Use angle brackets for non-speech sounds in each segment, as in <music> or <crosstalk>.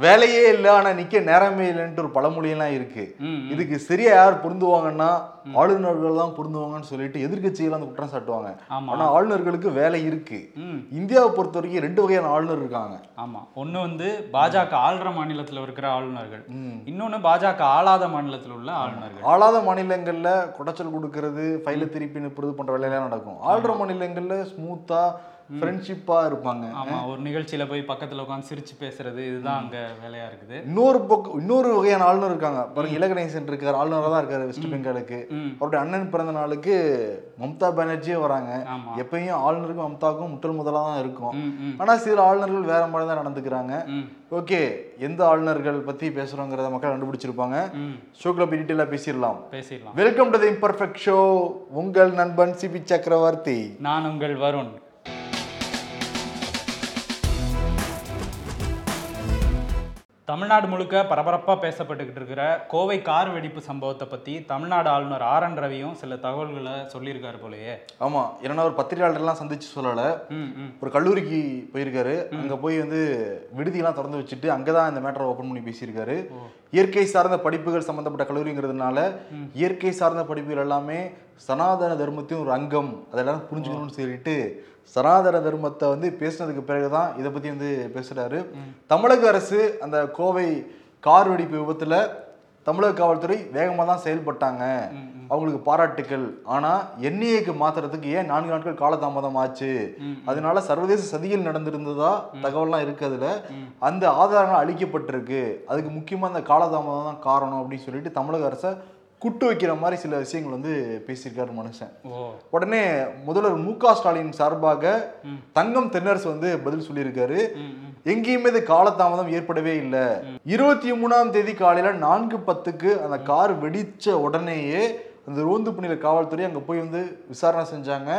வேலையே இல்ல ஆனா நிக்க நேரமே இல்லைன்ட்டு ஒரு பழமொழியெல்லாம் இருக்கு. இதுக்கு சரியா யார் பொருந்துவாங்கன்னா ஆளுநர்கள் தான் பொருந்துவாங்கன்னு சொல்லிட்டு எதிர்க்கட்சிகள் அந்த குற்றம் சாட்டுவாங்க. ஆமா. ஆனா ஆளுநர்களுக்கு வேலை இருக்கு. இந்தியாவை பொறுத்த வரைக்கும் ரெண்டு வகையான ஆளுநர் இருக்காங்க. ஆமா. ஒண்ணு வந்து பாஜக ஆள்ற மாநிலத்துல இருக்கிற ஆளுநர்கள். ம். இன்னொன்னு பாஜக ஆளாத மாநிலத்தில் உள்ள ஆளுநர்கள். ஆளாத மாநிலங்கள்ல குடைச்சல் கொடுக்கறது ஃபைல திருப்பி அனுப்புறது போன்ற வேலையெல்லாம் நடக்கும். ஆள்ற மாநிலங்கள்ல ஸ்மூத்தா ஃப்ரெண்ட்ஷிப்பா இருப்பாங்க. ஆமா ஒரு நிகழ்ச்சியில போய் பக்கத்துல உட்காந்து சிரிச்சு பேசுறது இதுதான் அங்க வேலையா இருக்குது. இன்னொரு பக்கம் இன்னொரு வகையான ஆளுநர் இருக்காங்க. பாருங்க இலகணேசன் இருக்கார் ஆளுநராக தான் இருக்காரு வெஸ்ட் பெங்காலுக்கு அவருடைய அண்ணன் பிறந்த நாளுக்கு மம்தா பானர்ஜியே வராங்க. எப்பயும் ஆளுநருக்கும் மம்தாவுக்கும் முட்டல் முதலா தான் இருக்கும். ம் ம். ஆனா சில ஆளுநர்கள் வேற மாதிரி தான் நடந்துக்கிறாங்க. ஓகே எந்த ஆளுநர்கள் பத்தி பேசுறோங்கிறத மக்கள் கண்டுபிடிச்சிருப்பாங்க. ஷோக்கில் போய் டீட்டெயிலாக பேசிடலாம். பேசிடலாம். Welcome to the imperfect show உங்கள் நண்பன் சிபி சக்கரவர்த்தி. நான் உங்கள் வருண். தமிழ்நாடு முழுக்க பரபரப்பாக பேசப்பட்டுக்கிட்டு இருக்கிற கோவை கார் வெடிப்பு சம்பவத்தை பற்றி தமிழ்நாடு ஆளுநர் ஆர் என் ரவியும் சில தகவல்களை சொல்லியிருக்காரு போலயே. ஆமா ஏன்னா ஒரு பத்திரிகையாளர்லாம் சந்திச்சு சொல்லல. ஒரு கல்லூரிக்கு போயிருக்காரு. அங்க போய் வந்து விடுதியெல்லாம் திறந்து வச்சுட்டு அங்கதான் இந்த மேட்டரை ஓப்பன் பண்ணி பேசியிருக்காரு. இயற்கை சார்ந்த படிப்புகள் சம்பந்தப்பட்ட கல்லூரிங்கிறதுனால இயற்கை சார்ந்த படிப்புகள் எல்லாமே சனாதன தர்மத்தின் ஒரு அங்கம். அதெல்லாம் புரிஞ்சுக்கணும்னு சொல்லிட்டு சனாதன தர்மத்தை வந்து பேசினதுக்கு பிறகுதான் இதை பத்தி வந்து பேசுறாரு. தமிழக அரசு அந்த கோவை கார் வெடிப்பு விபத்துல தமிழக காவல்துறை வேகமாக தான் செயல்பட்டாங்க. அவங்களுக்கு பாராட்டுக்கள். ஆனா என்ஐஏக்கு மாத்துறதுக்கு ஏன் நான்கு நாட்கள் காலதாமதம் ஆச்சு? அதனால சர்வதேச சதியில் நடந்திருந்ததா தகவல்லாம் இருக்கு அதுல. அந்த ஆதாரங்கள் அளிக்கப்பட்டிருக்கு. அதுக்கு முக்கியமா அந்த காலதாமதம் தான் காரணம் அப்படின்னு சொல்லிட்டு தமிழக அரசை குட்டு வைக்கிற மாதிரி சில விஷயங்கள் வந்து பேசியிருக்காரு மனுஷன். உடனே முதல்வர் மு க ஸ்டாலின் சார்பாக தங்கம் தென்னரசு வந்து பதில் சொல்லியிருக்காரு. எங்கேயுமே இது காலதாமதம் ஏற்படவே இல்லை. இருபத்தி மூணாம் தேதி காலையில நான்கு பத்துக்கு அந்த கார் வெடிச்ச உடனேயே அந்த ரோந்து பணியில காவல்துறை அங்க போய் வந்து விசாரணை செஞ்சாங்க.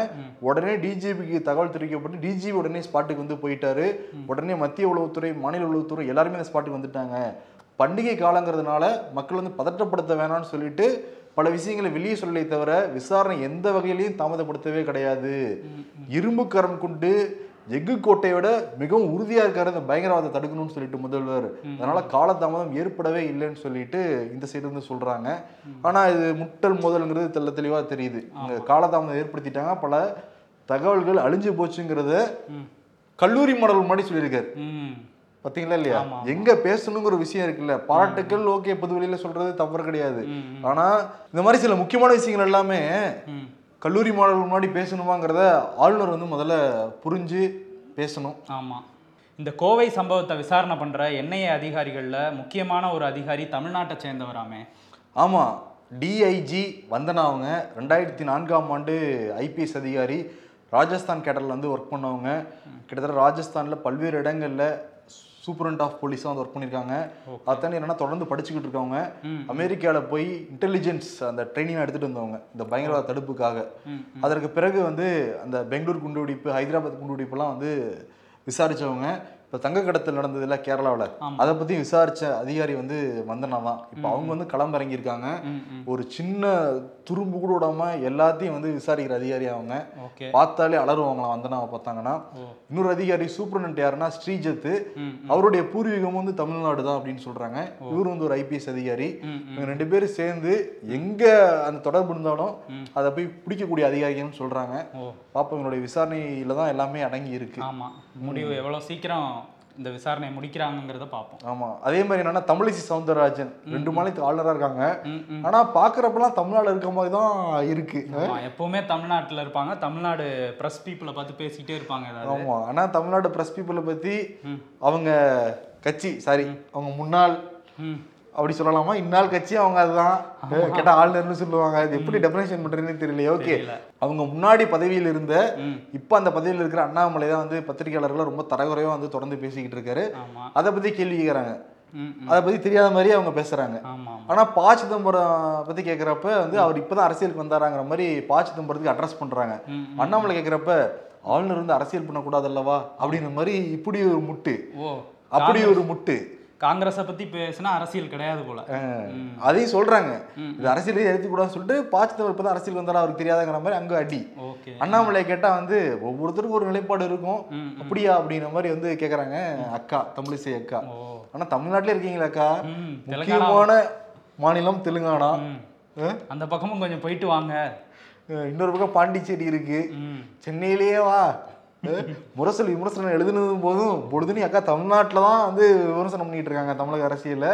உடனே டிஜிபிக்கு தகவல் தெரிவிக்கப்பட்டு டிஜிபி உடனே ஸ்பாட்டுக்கு வந்து போயிட்டாரு. உடனே மத்திய உளவுத்துறை மாநில உளவுத்துறை எல்லாருமே அந்த ஸ்பாட்டுக்கு வந்துட்டாங்க. பண்டிகை காலங்கிறதுனால மக்கள் வந்து பதற்றப்படுத்த வேணாம்னு சொல்லிட்டு பல விஷயங்களை வெளியே சொல்லலை தவிர விசாரணை எந்த வகையிலையும் தாமதப்படுத்தவே கிடையாது. இரும்பு கரம் கொண்டு எஃகு கோட்டையை விட மிகவும் உறுதியா இருக்காரு இந்த பயங்கரவாதத்தை தடுக்கணும்னு சொல்லிட்டு முதல்வர். அதனால காலதாமதம் ஏற்படவே இல்லைன்னு சொல்லிட்டு இந்த சைடு இருந்து சொல்றாங்க. ஆனா இது முட்டல் மோதல்ங்கிறது தெள்ள தெளிவா தெரியுது. இந்த காலதாமதம் ஏற்படுத்திட்டாங்க. பல தகவல்கள் அழிஞ்சு போச்சுங்கிறத கல்லூரி மாடல் முன்னாடி சொல்லியிருக்காரு. ம் பாத்தீங்களா இல்லையா? எங்க பேசணுங்கிற விஷயம் இருக்குல்ல? பாராட்டுக்கள் ஓகே பொது வெளியில சொல்றது தவறு கிடையாது. ஆனா இந்த மாதிரி சில முக்கியமான விஷயங்கள் எல்லாமே கல்லூரி மாணவர்கள் முன்னாடி பேசணுமாங்கிறத ஆளுநர் வந்து முதல்ல புரிஞ்சு பேசணும். ஆமா. இந்த கோவை சம்பவத்தை விசாரணை பண்ற என்ஐஏ அதிகாரிகள்ல முக்கியமான ஒரு அதிகாரி தமிழ்நாட்டை சேர்ந்தவராமே. ஆமா. டிஐஜி வந்தனா அவங்க. ரெண்டாயிரத்தி நான்காம் ஆண்டு ஐபிஎஸ் அதிகாரி. ராஜஸ்தான் கேடரில் வந்து ஒர்க் பண்ணவங்க. கிட்டத்தட்ட ராஜஸ்தான்ல பல்வேறு இடங்கள்ல சூப்பரண்ட் ஆஃப் போலீஸாக வந்து ஒர்க் பண்ணியிருக்காங்க அதானே என்னன்னா தொடர்ந்து படிச்சுக்கிட்டு இருக்கவங்க. அமெரிக்காவில் போய் இன்டெலிஜென்ஸ் அந்த ட்ரைனிங் எடுத்துட்டு வந்தவங்க. இந்த பயங்கரவாத தடுப்புக்காக. அதற்கு பிறகு வந்து அந்த பெங்களூர் குண்டுவெடிப்பு ஹைதராபாத் குண்டுவெடிப்புலாம் வந்து விசாரிச்சவங்க. இப்போ தங்க கடத்தல் நடந்ததுல கேரளாவில் அதை பத்தி விசாரிச்ச அதிகாரி வந்து வந்தனா தான் இப்போ அவங்க வந்து களம் இறங்கியிருக்காங்க. ஒரு சின்ன துரும்பு கூட விடாம எல்லாத்தையும் வந்து விசாரிக்கிற அதிகாரி அவங்க. பார்த்தாலே அலறுவாங்களாம் வந்தனாவை பார்த்தாங்கன்னா. இன்னொரு அதிகாரி சூப்பரண்ட் யாருன்னா ஸ்ரீஜத் அவருடைய பூர்வீகம் வந்து தமிழ்நாடு தான் அப்படின்னு சொல்றாங்க. இவர் வந்து ஒரு ஐபிஎஸ் அதிகாரி. இவங்க ரெண்டு பேரும் சேர்ந்து எங்க அந்த தொடர்பு இருந்தாலும் அதை போய் பிடிக்கக்கூடிய அதிகாரிகள்னு சொல்றாங்க. ஓ. பாப்பா இவங்களுடைய விசாரணையில தான் எல்லாமே அடங்கி இருக்கு. ஆமா. முடிவு எவ்வளவு சீக்கிரம் இந்த விசாரணையை முடிக்கிறாங்கங்கிறத பார்ப்போம். ஆமா. அதே மாதிரி என்னன்னா தமிழிசை சவுந்தரராஜன் ரெண்டு மாநிலத்துக்கு ஆளுநரா இருக்காங்க. ம் ம். ஆனா பாக்குறப்பெல்லாம் தமிழ்நாடு இருக்க மாதிரி தான் இருக்கு. எப்பவுமே தமிழ்நாட்டுல இருப்பாங்க. தமிழ்நாடு பிரஸ் பீப்புளை பார்த்து பேசிக்கிட்டே இருப்பாங்க ஏதாவது ஆமா. ஆனா தமிழ்நாடு பிரஸ் பீப்புளை பத்தி அவங்க கட்சி சாரி அவங்க முன்னாள் அப்படி சொல்லலாமா? இந்நாள் கட்சி அவங்க அதுதான். கேட்டா ஆளுநர்னு சொல்லுவாங்க. அது எப்படி டெஃபினேஷன் பண்றதுன்னு தெரியல. ஓகே. அவங்க முன்னாடி பதவியில் இருந்த இப்ப அந்த பதவியில் இருக்கிற அண்ணாமலை தான் வந்து பத்திரிகையாளர்களை ரொம்ப தரகுறைவா வந்து தொடர்ந்து பேசிக்கிட்டு இருக்காரு. அதை பத்தி கேள்வி கேட்கறாங்க. அதை பத்தி தெரியாத மாதிரியே அவங்க பேசுறாங்க. ஆனா ப. சிதம்பரம் பத்தி கேக்குறப்ப வந்து அவர் இப்பதான் அரசியலுக்கு வந்தாராங்கிற மாதிரி ப. சிதம்பரத்துக்கு அட்ரஸ் பண்றாங்க. அண்ணாமலை கேக்குறப்ப ஆளுநர் வந்து அரசியல் பண்ணக்கூடாது அல்லவா அப்படிங்கிற மாதிரி இப்படி ஒரு முட்டு. அப்படி ஒரு முட்டு. காங்கிரஸை பத்தி பேசினா அரசியல் கிடையாது போல. அதையும் சொல்றாங்க. இது அரசியலே எடுத்துக்கூடாதுன்னு சொல்லிட்டு பாச்சித்தவர் இப்பதான் அரசியல் வந்தாலும் அவருக்கு தெரியாதுங்கிற மாதிரி அங்க அடி. ஓகே. அண்ணாமலை கேட்டா வந்து ஒவ்வொருத்தருக்கும் ஒரு நிலைப்பாடு இருக்கும். அப்படியா அப்படிங்கிற மாதிரி வந்து கேக்குறாங்க அக்கா தமிழிசை அக்கா. ஓ. ஆனா தமிழ்நாட்டுல இருக்கீங்களா அக்கா? முக்கியமான மாநிலம் தெலுங்கானா. அந்த பக்கமும் கொஞ்சம் போயிட்டு வாங்க. இன்னொரு பக்கம் பாண்டிச்சேரி இருக்கு. சென்னையிலேயே வா. முரசொலி விமர்சனம் எழுதுனதும் போதும். பொழுதுனி அக்கா தமிழ்நாட்டில் தான் வந்து விமர்சனம் பண்ணிட்டு இருக்காங்க தமிழக அரசியல்ல.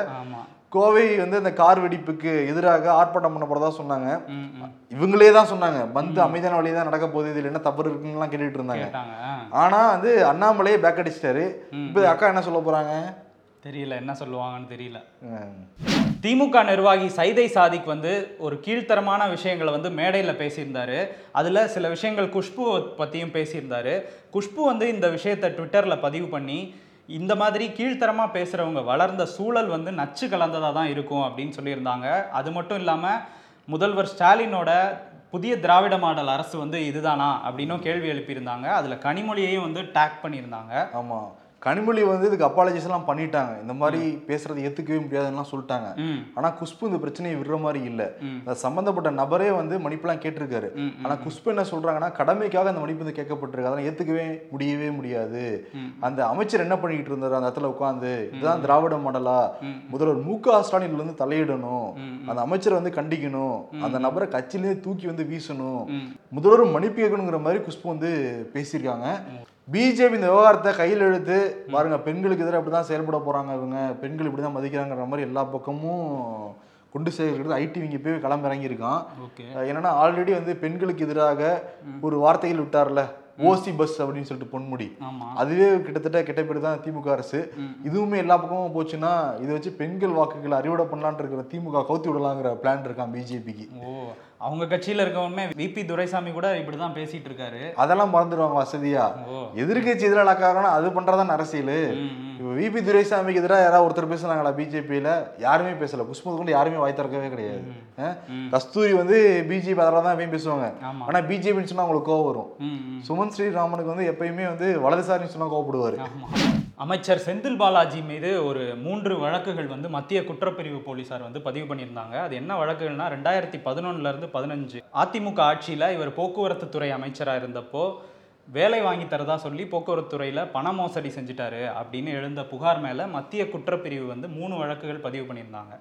கோவை வந்து அந்த கார் வெடிப்புக்கு எதிராக ஆர்ப்பாட்டம் பண்ண போறதா சொன்னாங்க. இவங்களே தான் சொன்னாங்க. வந்து அமைதியான வழியே தான் நடக்க போகுது. இதுல என்ன தவறு இருக்குன்னுலாம் கேட்டுட்டு இருந்தாங்க. கேட்டாங்க. ஆ. ஆனா வந்து அண்ணாமலையே பேக் அடிச்சிட்டாரு. இப்போ அக்கா என்ன சொல்ல போறாங்க? தெரியல. என்ன சொல்லுவாங்கன்னு தெரியல. திமுக நிர்வாகி சைதை சாதிக் வந்து ஒரு கீழ்த்தரமான விஷயங்களை வந்து மேடையில் பேசியிருந்தாரு. அதில் சில விஷயங்கள் குஷ்பு பற்றியும் பேசியிருந்தாரு. குஷ்பு வந்து இந்த விஷயத்தை ட்விட்டரில் பதிவு பண்ணி இந்த மாதிரி கீழ்த்தரமாக பேசுகிறவங்க வளர்ந்த சூழல் வந்து நச்சு கலந்ததாக தான் இருக்கும் அப்படின்னு சொல்லியிருந்தாங்க. அது மட்டும் இல்லாமல் முதல்வர் ஸ்டாலினோட புதிய திராவிட மாடல் அரசு வந்து இதுதானா அப்படின்னும் கேள்வி எழுப்பியிருந்தாங்க. அதில் கனிமொழியையும் வந்து டேக் பண்ணியிருந்தாங்க. ஆமாம் கனிமொழி வந்து இதுக்கு அப்பாலஜிஸ் எல்லாம் பண்ணிட்டாங்க. இந்த மாதிரி பேசுறது ஏத்துக்கவே முடியாதுன்னு சொல்லிட்டாங்க. ஆனா குஷ்பு இந்த பிரச்சனையை விடுற மாதிரி இல்ல. இந்த சம்பந்தப்பட்ட நபரே வந்து மன்னிப்புலாம் கேட்டிருக்காரு. ஆனா குஷ்பு என்ன சொல்றாங்கன்னா கடமைக்காக அந்த மன்னிப்பு வந்து கேட்கப்பட்டிருக்கு. அதெல்லாம் ஏத்துக்கவே முடியவே முடியாது. அந்த அமைச்சர் என்ன பண்ணிட்டு இருந்தாரு? அந்த இடத்துல உட்காந்து இதுதான் திராவிட மாடலா. முதல்வர் மு க ஸ்டாலின் வந்து தலையிடணும். அந்த அமைச்சரை வந்து கண்டிக்கணும். அந்த நபரை கட்சியிலேயே தூக்கி வந்து வீசணும். முதல்வர் மன்னிப்பு கேட்கணுங்கிற மாதிரி குஷ்பு வந்து பேசியிருக்காங்க. பிஜேபி இந்த விவகாரத்தை கையில் எடுத்து பாருங்க பெண்களுக்கு எதிராக இப்படி தான் செயல்பட போறாங்க இவங்க. பெண்கள் இப்படி தான் மதிக்கிறாங்கிற மாதிரி எல்லா பக்கமும் கொண்டு சேர்க்கிறது ஐடி இங்கே போய் கிளம்ப இறங்கியிருக்கான். என்னன்னா ஆல்ரெடி வந்து பெண்களுக்கு எதிராக ஒரு வார்த்தைகள் விட்டார்ல. ஓசி பஸ் அப்படின்னு சொல்லிட்டு பொன்முடி. அதுவே கிட்டத்தட்ட கெட்ட பேர் தான் திமுக அரசு. இதுவுமே எல்லா பக்கமும் போச்சுன்னா இதை வச்சு பெண்கள் வாக்குகளை அறுவடை பண்ணலான்னு இருக்கிற திமுக கவுத்தி விடலாங்கிற பிளான் இருக்கான் பிஜேபிக்கு. அவங்க கட்சியில இருக்கவனுமே விபி துரைசாமி கூட இப்படிதான் பேசிட்டு இருக்காரு. அதெல்லாம் மறந்துடுவாங்க வசதியா? எதிர்கட்சி எதிராக அது பண்றதான் அரசியல். இப்போ விபி துரைசாமிக்கு எதிராக யாராவது ஒருத்தர் பேசுனாங்களா பிஜேபியில யாருமே பேசல. குஷ்மது கொண்டு யாருமே வாய் திறக்கவே கிடையாது? கஸ்தூரி வந்து பிஜேபி அதெல்லாம் தான் எப்பயும் பேசுவாங்க. ஆமா. ஆனா பிஜேபின்னு சொன்னா அவங்களுக்கு கோவம் வரும். சுமன் ஸ்ரீராமனுக்கு வந்து எப்பயுமே வந்து வலதுசாரின்னு சொன்னா கோவப்படுவாரு. அமைச்சர் செந்தில் பாலாஜி மீது ஒரு மூன்று வழக்குகள் வந்து மத்திய குற்றப்பிரிவு போலீசார் வந்து பதிவு பண்ணியிருந்தாங்க. அது என்ன வழக்குகள்னா ரெண்டாயிரத்தி பதினொன்னுல இருந்து பதினஞ்சு. அதிமுக ஆட்சியில இவர் போக்குவரத்து துறை அமைச்சரா இருந்தப்போ வேலை வாங்கி தரதா சொல்லி போக்குவரத்து துறையில பண மோசடி செஞ்சுட்டாரு அப்படின்னு எழுந்த புகார் மேல மத்திய குற்றப்பிரிவு வந்து மூணு வழக்குகள் பதிவு பண்ணியிருந்தாங்க.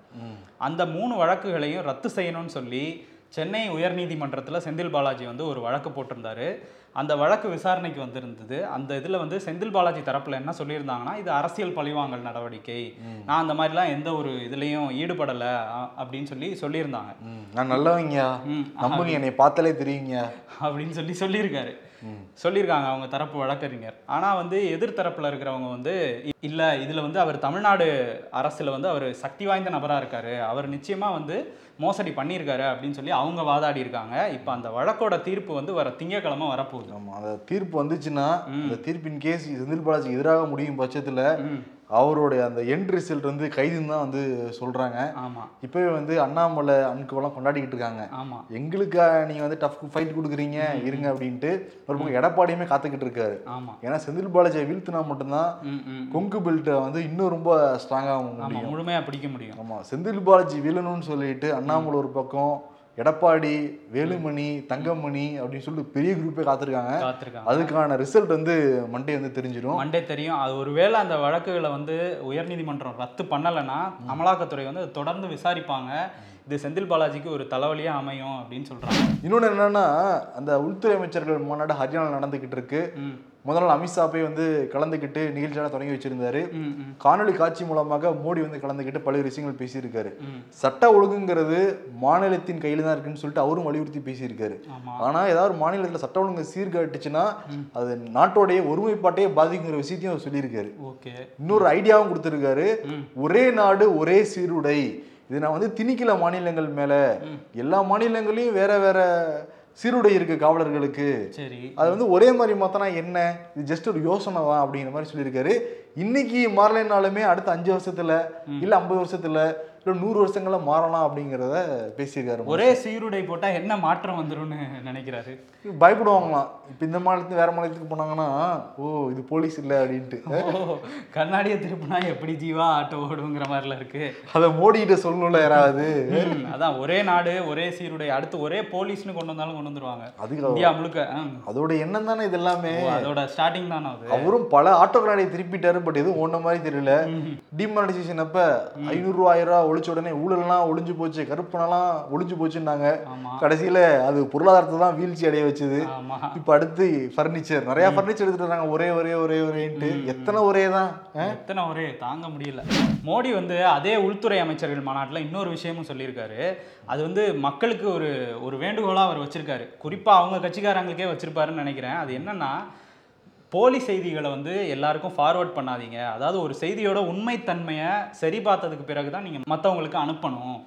அந்த மூணு வழக்குகளையும் ரத்து செய்யணும்னு சொல்லி சென்னை உயர்நீதிமன்றத்தில் செந்தில் பாலாஜி வந்து ஒரு வழக்கு போட்டிருந்தாரு. அந்த வழக்கு விசாரணைக்கு வந்திருந்தது. அந்த இதில் வந்து செந்தில் பாலாஜி தரப்பில் என்ன சொல்லியிருந்தாங்கன்னா இது அரசியல் பழிவாங்கல் நடவடிக்கை. நான் அந்த மாதிரிலாம் எந்த ஒரு இதுலேயும் ஈடுபடலை அப்படின்னு சொல்லி சொல்லியிருந்தாங்க. நான் நல்லவங்கயா ம். நம்புங்க என்னை பார்த்தாலே தெரியுங்க. அப்படின்னு சொல்லி சொல்லியிருக்காரு. சொல்லியிருக்காங்க அவங்க தரப்பு வழக்கறிஞர். ஆனால் வந்து எதிர்த்தரப்பில் இருக்கிறவங்க வந்து இல்ல இதுல வந்து அவர் தமிழ்நாடு அரசுல வந்து அவர் சக்தி வாய்ந்த நபரா இருக்காரு. அவர் நிச்சயமா வந்து மோசடி பண்ணியிருக்காரு அப்படின்னு சொல்லி அவங்க வாதாடி இருக்காங்க. இப்போ அந்த வழக்கோட தீர்ப்பு வந்து வர திங்கக்கிழமை வரப்போகுது. ஆமா அந்த தீர்ப்பு வந்துச்சுன்னா அந்த தீர்ப்பின் கேஸ் செந்தில் பாலாஜிக்கு எதிராக முடியும் பட்சத்துல அவருடைய அந்த எண்ட் ரிசல்ட் வந்து கைதுன்னு தான் வந்து சொல்றாங்க. ஆமா. இப்பவே வந்து அண்ணாமலை அன்குவெல்லாம் கொண்டாடிக்கிட்டு இருக்காங்க. ஆமா. எங்களுக்கா நீங்க வந்து டஃப் ஃபைட் கொடுக்குறீங்க இருங்க அப்படின்ட்டு ஒரு பக்கம் எடப்பாடியுமே காத்துக்கிட்டு இருக்காரு. ஆமா. ஏன்னா செந்தில் பாலாஜியை வீழ்த்தினா மட்டும்தான் கொங்கு பெல்ட்டை வந்து இன்னும் ரொம்ப ஸ்ட்ராங்காக முடியும். முழுமையா பிடிக்க முடியும். ஆமா செந்தில் பாலாஜி வீழணும்னு சொல்லிட்டு அண்ணாமலை ஒரு பக்கம் எடப்பாடி வேலுமணி தங்கமணி அப்படின்னு சொல்லிட்டு பெரிய குரூப்பே காத்திருக்காங்க. காத்திருக்காங்க. அதுக்கான ரிசல்ட் வந்து மண்டே வந்து தெரிஞ்சிடும் மண்டே தெரியும். அது ஒருவேளை அந்த வழக்குகளை வந்து உயர்நீதிமன்றம் ரத்து பண்ணலைன்னா அமலாக்கத்துறை வந்து தொடர்ந்து விசாரிப்பாங்க. இது செந்தில் பாலாஜிக்கு ஒரு தலைவலியா அமையும் அப்படின்னு சொல்றாங்க. இன்னொன்று என்னன்னா அந்த உள்துறை அமைச்சர்கள் மாநாடு ஹரியானா நடந்துகிட்டு இருக்கு. ம் முதல்ல அமித்ஷா போய் வந்து கலந்துக்கிட்டு நிகழ்ச்சியெல்லாம் தொடங்கி வச்சிருந்தாரு. காணொளி காட்சி மூலமாக மோடி வந்து கலந்துக்கிட்டு பல்வேறு விஷயங்கள் பேசியிருக்காரு. சட்ட ஒழுங்குங்கிறது மாநிலத்தின் கையில தான் இருக்குன்னு சொல்லிட்டு அவரும் வலியுறுத்தி பேசியிருக்காரு. ஆமா. ஆனா ஏதாவது ஒரு மாநிலத்துல சட்ட ஒழுங்கு சீர்காட்டுச்சுன்னா அது நாட்டோடைய ஒருமைப்பாட்டையே பாதிக்குங்கிற விஷயத்தையும் அவர் சொல்லியிருக்காரு. இன்னொரு ஐடியாவும் கொடுத்துருக்காரு. ஒரே நாடு ஒரே சீருடை. இது நான் வந்து திணிக்கல மாநிலங்கள் மேல. எல்லா மாநிலங்களையும் வேற வேற சீருடை இருக்கு காவலர்களுக்கு. சரி. அது வந்து ஒரே மாதிரி மாத்தினா என்ன? இது ஜஸ்ட் ஒரு யோசனை தான் அப்படிங்கிற மாதிரி சொல்லியிருக்காரு. இன்னைக்கு மாறலைனாலுமே அடுத்த அஞ்சு வருஷத்துல இல்ல ஐம்பது வருஷத்துல இல்லை நூறு வருஷங்கள மாறலாம் அப்படிங்கிறத பேசியிருக்காரு ஒரே சீருடை போட்டா என்ன மாற்றம் வந்துரும்னு நினைக்கிறாரு. பயப்படுவாங்களாம். இப்போ இந்த மாநிலத்துக்கு வேற மாநிலத்துக்கு போனாங்கன்னா ஓ இது போலீஸ் இல்லை அப்படின்ட்டு. கண்ணாடியை திருப்பினா எப்படி ஜீவா ஆட்டோ ஓடுங்கிற மாதிரில இருக்கு. அதை மோடிக்கிட்ட சொல்லணும்ல யாராவது? அதான் ஒரே நாடு ஒரே சீருடை அடுத்து ஒரே போலீஸ்னு கொண்டு வந்தாலும் கொண்டு வந்துருவாங்க. அதுக்கு இந்தியா முழுக்க. அதோட எண்ணம் தானே இது எல்லாமே அதோட ஸ்டார்டிங் தானே அது? அவரும் பல ஆட்டோ கண்ணாடியை திருப்பிட்டாரு பட் எதுவும் ஒன்ன மாதிரி தெரியல. டிமானிட்டைசேஷன் அப்ப ஐநூறு ஆயிரம் ரூபா ஒழிச்ச உடனே ஊழல்லாம் ஒளிஞ்சு போச்சு கருப்பணம்லாம் ஒளிஞ்சு போச்சுன்னாங்க. கடைசியில அது பொருளாதாரத்தை தான் வீழ்ச்சி அடைய வச்சது. இப்ப அடுத்து ஃபர்னிச்சர் நிறைய ஃபர்னிச்சர் எடுத்துட்டு ஒரே ஒரே ஒரே ஒரேன்ட்டு. எத்தனை ஒரே தான்? எத்தனை ஒரே? தாங்க முடியல. மோடி வந்து அதே உள்துறை அமைச்சர்கள் மாநாட்டில் இன்னொரு விஷயமும் சொல்லியிருக்காரு. அது வந்து மக்களுக்கு ஒரு ஒரு வேண்டுகோளாக அவர் வச்சிருக்காரு. குறிப்பாக அவங்க கட்சிக்காரங்களுக்கே வச்சிருப்பாருன்னு நினைக்கிறேன். அது என்னன்னா போலி செய்திகளை வந்து எல்லாருக்கும் ஃபார்வர்ட் பண்ணாதீங்க. அதாவது ஒரு செய்தியோட உண்மைத்தன்மையை சரி பார்த்ததுக்கு பிறகு தான் நீங்கள் மற்றவங்களுக்கு அனுப்பணும்.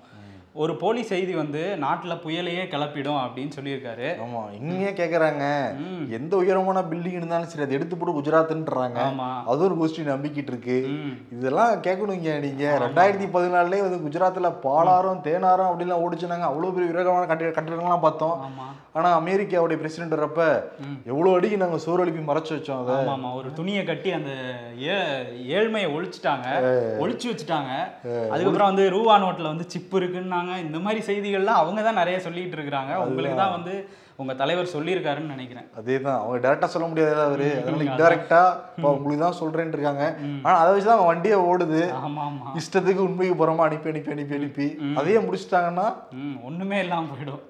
ஒரு போலி செய்தி வந்து நாட்டில் புயலையே கிளப்பிடும் அப்படின்னு சொல்லியிருக்காரு. ஆமா இங்கே கேக்குறாங்க. ம். எந்த உயரமான பில்டிங் இருந்தாலும் சரி அதை எடுத்து போட்டு குஜராத்ன்றாங்க ஆமா. அது ஒரு கொஸ்டின் நம்பிக்கிட்டு இருக்கு. இதெல்லாம் கேட்கணுங்க நீங்க. ரெண்டாயிரத்தி பதினாலுலேயே வந்து குஜராத்ல பாலாரம் தேனாரம் அப்படிலாம் ஓடிச்சுனாங்க. அவ்வளோ பெரிய விவேகமான கட்டிட கட்டிடங்கள்லாம் பார்த்தோம். ஆமா. ஆனா அமெரிக்காவுடைய பிரசிடென்ட் வரப்ப ம். எவ்வளவு அடிக்கு நாங்க சோறு மறைச்சு வச்சோம் அதை. ஆமா ஆமா. ஒரு துணியை கட்டி அந்த ஏ- ஏழ்மையை ஒழிச்சிட்டாங்க. ஒழிச்சு வச்சுட்டாங்க. அதுக்கப்புறம் வந்து ரூபா நோட்ல வந்து சிப் இருக்குன்னாங்க இந்த மாதிரி செய்திகள்லாம் அவங்க தான் நிறைய சொல்லிட்டு இருக்கிறாங்க. உங்களுக்கு தான் வந்து உங்க தலைவர் சொல்லியிருக்காருன்னு நினைக்கிறேன். அதேதான். அவங்க டைரக்டா சொல்ல முடியாது அவரு. அதனால இன்டெரக்டா இப்போ உங்களுக்கு தான் சொல்றேன்னு இருக்காங்க. ஆனா அதை வச்சுதான் வண்டியை ஓடுது. ஆமா ஆமா இஷ்டத்துக்கு உண்மைக்கு புறமா? அனுப்பி அனுப்பி அனுப்பி அனுப்பி. அதையே முடிச்சிட்டாங்கன்னா ஒண்ணுமே இல்லாம போயிடும்.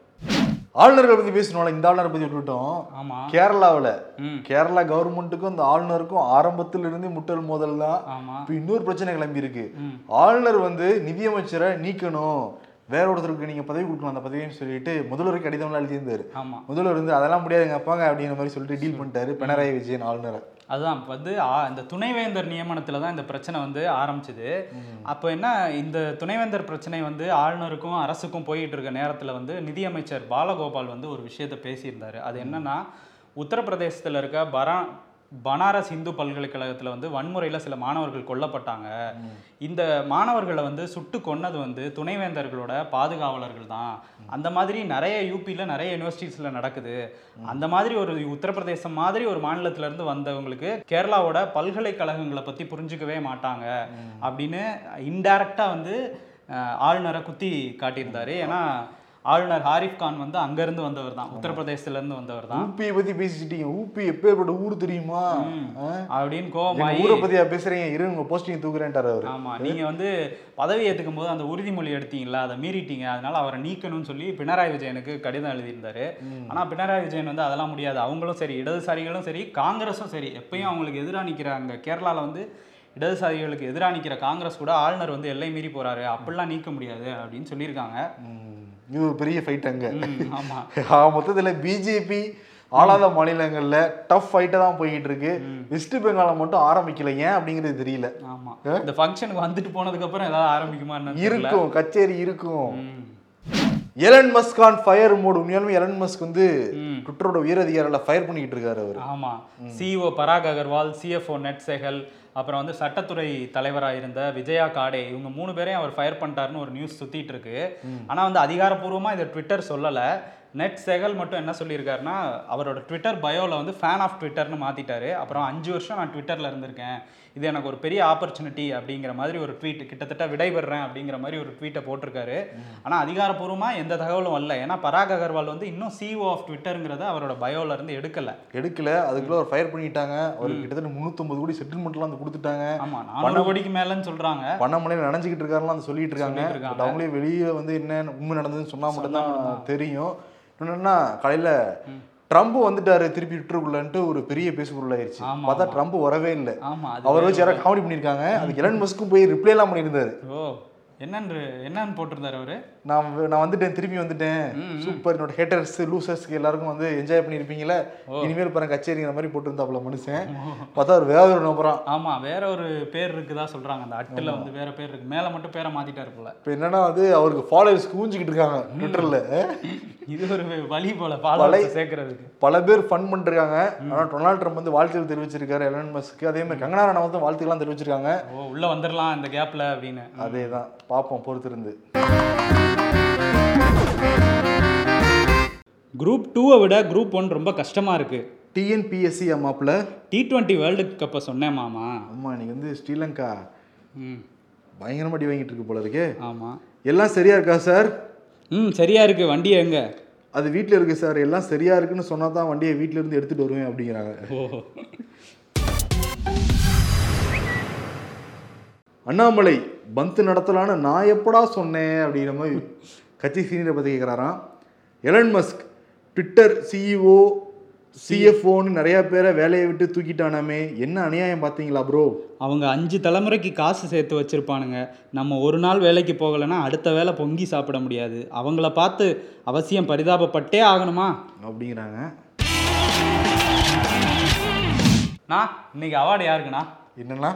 ஆளுநர்களை பத்தி பேசணும்ல. இந்த ஆளுநரை பத்தி விட்டுட்டோம் கேரளாவுல. கேரளா கவர்மெண்ட்டுக்கும் இந்த ஆளுநருக்கும் ஆரம்பத்துல இருந்து முட்டல் மோதல் தான் இப்போ இன்னொரு பிரச்சனை கிளம்பி இருக்கு ஆளுநர் வந்து நிதியமைச்சரை நீக்கணும். வேற ஒருத்தருக்கு நீங்க பதவி கொடுக்கணும் அந்த பதவின்னு சொல்லிட்டு முதல்வருக்கு கடிதம்லாம் எழுதியிருந்தாரு. ஆமா. முதல்வர் வந்து அதெல்லாம் முடியாதுங்க அப்பாங்க அப்படிங்கிற மாதிரி சொல்லிட்டு டீல் பண்ணிட்டாரு. பினராயி விஜயன் ஆளுநரை. அதுதான். இப்ப வந்து இந்த துணைவேந்தர் நியமனத்துல தான் இந்த பிரச்சனை வந்து ஆரம்பிச்சது. அப்போ என்ன இந்த துணைவேந்தர் பிரச்சனை வந்து ஆளுநருக்கும் அரசுக்கும் போயிட்டு இருக்க நேரத்துல வந்து நிதியமைச்சர் பாலகோபால் வந்து ஒரு விஷயத்த பேசியிருந்தாரு. அது என்னன்னா உத்தரப்பிரதேசத்துல இருக்க பரா பனாரஸ் இந்து பல்கலைக்கழகத்தில் வந்து வன்முறையில் சில மாணவர்கள் கொல்லப்பட்டாங்க. இந்த மாணவர்களை வந்து சுட்டு கொன்னது வந்து துணைவேந்தர்களோட பாதுகாவலர்கள் தான். அந்த மாதிரி நிறைய யூபியில் நிறைய யூனிவர்சிட்டிஸில் நடக்குது. அந்த மாதிரி ஒரு உத்தரப்பிரதேசம் மாதிரி ஒரு மாநிலத்திலேருந்து வந்தவங்களுக்கு கேரளாவோட பல்கலைக்கழகங்களை பற்றி புரிஞ்சுக்கவே மாட்டாங்க. அப்படின்னு இன்டைரக்டாக வந்து ஆளுநரை குத்தி காட்டியிருந்தாரு. ஏன்னா ஆளுநர் ஹாரிஃப் கான் வந்து அங்கேருந்து வந்தவர் தான் உத்தரப்பிரதேசத்துலேருந்து வந்தவர் தான் ஊப்பியை பத்தி பேசிட்டீங்க. ஊப்பி எப்பேற்பட்ட ஊர் தெரியுமா? அப்படின்னு கோவமாயி ஊரை பத்தியா பேசுறீங்க? இரு போஸ்டிங் தூக்குறேன்ட்டாரு அவரு. ஆமா நீங்க வந்து பதவி ஏத்துக்கும் போது அந்த உறுதிமொழி எடுத்தீங்களா அதை மீறிட்டீங்க. அதனால அவரை நீக்கணும்னு சொல்லி பினராயி விஜயனுக்கு கடிதம் எழுதியிருந்தாரு. ஆனா பினராயி விஜயன் வந்து அதெல்லாம் முடியாது. அவங்களும் சரி இடதுசாரிகளும் சரி காங்கிரஸும் சரி எப்பயும் அவங்களுக்கு எதிராக நிக்கிறாங்க கேரளால வந்து இடதுசாரிகளுக்கு எதிராக நிக்கிற காங்கிரஸ் கூட ஆளுநர் வந்து எல்லை மீறி போறாரு. அப்படிலாம் நீக்க முடியாது அப்படின்னு சொல்லியிருக்காங்க. இது ஒரு பெரிய ஃபைட் அங்க. ம், ஆமா. <laughs> ஆ, மொத்தத்துல பிஜேபி ஆளாத மாநிலங்கள்ல டஃப் ஃபைட்டா தான் போய்கிட்டு இருக்கு வெஸ்ட் பெங்கால மட்டும் ஆரம்பிக்கல. ஏன் அப்படிங்கிறது தெரியல. ஆமா. இந்த ஃபங்க்ஷனுக்கு வந்துட்டு போனதுக்கு அப்புறம் ஏதாவது ஆரம்பிக்குமா. இருக்கும். கச்சேரி இருக்கும். Elon Musk on fire mode உண்மையாலுமே எலன் மஸ்க் வந்து. ட்விட்டரோட உயர் அதிகாரிகளை ஃபயர் பண்ணிக்கிட்டு இருக்காரு அவர். ஆமா. CEO Parag Agrawal CFO Ned Segal அப்புறம் வந்து சட்டத்துறை தலைவராக இருந்த விஜயா காடே இவங்க மூணு பேரையும் அவர் ஃபயர் பண்ணிட்டாருன்னு ஒரு நியூஸ் சுத்திட்டு இருக்கு. ஆனா வந்து அதிகாரப்பூர்வமா இதை ட்விட்டர் சொல்லல. நெட் செகல் மட்டும் என்ன சொல்லியிருக்காருன்னா அவரோட ட்விட்டர் பயோல வந்து ஃபேன் ஆஃப் ட்விட்டர்னு மாத்திட்டாரு. அப்புறம் அஞ்சு வருஷம் நான் ட்விட்டர்ல இருந்திருக்கேன். இது எனக்கு ஒரு பெரிய ஆப்பர்ச்சுனிட்டி அப்படிங்கிற மாதிரி ஒரு ட்வீட் கிட்டத்தட்ட விடைபெறேன் அப்படிங்கிற மாதிரி ஒரு ட்வீட்டை போட்டிருக்காரு. ஆனா அதிகாரப்பூர்வமா எந்த தகவலும் வரல ஏன்னா பராக் அகர்வால் வந்து இன்னும் சிஓ ஆஃப் ட்விட்டருங்கிறத அவரோட பயோல இருந்து எடுக்கல. எடுக்கல. அதுக்குள்ள அவர் ஃபயர் பண்ணிட்டாங்க. அவருக்கு கிட்டத்தட்ட முந்நூற்றம்பது கோடி செட்டில்மெண்ட்லாம் வந்து கொடுத்துட்டாங்க. ஆமா நானூறு கோடிக்கு மேலன்னு சொல்றாங்க. பண்ணமலையில் நினைஞ்சிக்கிட்டு இருக்காருலாம் சொல்லிட்டு இருக்காங்க. அவங்களே வெளியே வந்து என்ன உண்மை நடந்ததுன்னு சொன்னா மட்டும்தான். தெரியும். என்னன்னா காலையில ட்ரம்ப் வந்துட்டாரு திருப்பி ட்விட்டருக்குள்ளன்ட்டு ஒரு பெரிய பேசுபொருள் ஆயிடுச்சு ஆமா, பார்த்தா ட்ரம்ப் வரவே இல்லை. அவர் வச்சு யாராவது காமெடி பண்ணியிருக்காங்க. அதுக்கு எலன் மஸ்க்கும் போய் ரிப்ளை எல்லாம் பண்ணியிருந்தாரு. ஓ என்னன்னு என்னன்னு போட்டிருந்தாரு அவரு? நான் நான் வந்துட்டேன் திரும்பி வந்துட்டேன். சூப்பர் என்னோட ஹேட்டர்ஸ் லூசர்ஸ்க்கு எல்லாருக்கும் வந்து என்ஜாய் பண்ணியிருப்பீங்களே இனிமேல் பாருங்க கச்சேரிங்கிற மாதிரி போட்டுருந்தாப்புல மனுஷன். பார்த்தா ஒரு வேற ஒரு நம்புறான். ஆமா வேற ஒரு பேர் இருக்குதா சொல்றாங்க அந்த அட்டுல வந்து வேற பேர் இருக்கு. மேல மட்டும் பேரை மாத்திட்டாரு போல. இப்போ என்னன்னா வந்து அவருக்கு ஃபாலோவர்ஸ் கூஞ்சிக்கிட்டு இருக்காங்க ட்விட்டர்ல இது ஒரு வழி போல ஃபாலோவர்ஸ் சேர்க்கறதுக்கு. பல பேர் ஃபன் பண்ணிருக்காங்க. ஆனா டொனால்ட் ட்ரம்ப் வந்து வாழ்த்துக்கள் தெரிவிச்சிருக்காரு எலன் மஸ்க்கு அதே மாதிரி கங்கனா ரனாவத் வந்து வாழ்த்துக்கள்லாம் தெரிவிச்சிருக்காங்க. ஓ உள்ள வந்துடலாம் இந்த கேப்ல அப்படின்னு. அதே தான் பார்ப்போம் பொறுத்திருந்து. குரூப் டூவை விட குரூப் ஒன் ரொம்ப கஷ்டமா இருக்கு. டிஎன்பிஎஸ்சி அம்மாப்பில் டி டுவெண்ட்டி வேர்ல்டு கப்பை சொன்னேன் மாமா. அம்மா இன்னைக்கு வந்து ஸ்ரீலங்கா. ம். பயங்கரமா அடி வாங்கிட்டு இருக்கு போல இருக்கே. ஆமா. எல்லாம் சரியா இருக்கா சார்? ம் சரியா இருக்கு. வண்டி எங்க? அது வீட்டில் இருக்கு சார். எல்லாம் சரியா இருக்குன்னு சொன்னா தான் வண்டியை வீட்ல இருந்து எடுத்துட்டு வருவேன் அப்படிங்கிறாங்க. ஓ. அண்ணாமலை பந்து நடத்தலான்னு நான் எப்படா சொன்னேன் அப்படிங்கிற மாதிரி கட்சி சீனியரை பற்றி கேட்குறாராம் எலன் மஸ்க் ட்விட்டர் சிஇஓ சிஎஃப்ஓன்னு நிறைய பேரை வேலையை விட்டு தூக்கிட்டானாமே. என்ன அநியாயம் பார்த்தீங்களா ப்ரோ அவங்க அஞ்சு தலைமுறைக்கு காசு சேர்த்து வச்சிருப்பானுங்க. நம்ம ஒரு நாள் வேலைக்கு போகலைன்னா அடுத்த வேலை பொங்கி சாப்பிட முடியாது. அவங்கள பார்த்து அவசியம் பரிதாபப்பட்டே ஆகணுமா? அப்படிங்கிறாங்க. நான் இன்னைக்கு அவார்டு யாருக்குண்ணா? என்னன்னா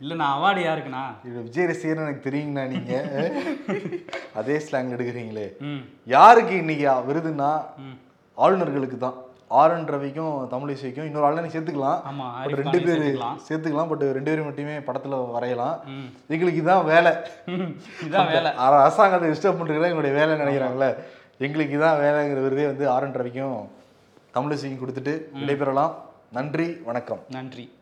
இல்லை நான் அவார்டு யாருக்குண்ணா? இது விஜய் ரசிகர்னு எனக்கு தெரியுங்கண்ணா நீங்கள் அதே ஸ்லாங் எடுக்கிறீங்களே. யாருக்கு இன்னைக்கு விருதுன்னா ஆளுநர்களுக்கு தான். ஆர் என் ரவிக்கும் தமிழிசைக்கும் இன்னொரு ஆளுநரை சேர்த்துக்கலாம். பட் ரெண்டு பேர் சேர்த்துக்கலாம். பட் ரெண்டு பேரும் மட்டுமே படத்துல வரையலாம். எங்களுக்கு இதான் வேலை. ம், இதான் வேலை. அர- அரசாங்கத்தை டிஸ்டர்ப் பண்ணுறதுல எங்களுடைய வேலை நினைக்கிறாங்களே எங்களுக்கு இதான் வேலைங்கிற விருதே வந்து ஆர் என் ரவிக்கும் தமிழிசைக்கும் கொடுத்துட்டு விடைபெறலாம். நன்றி வணக்கம். நன்றி.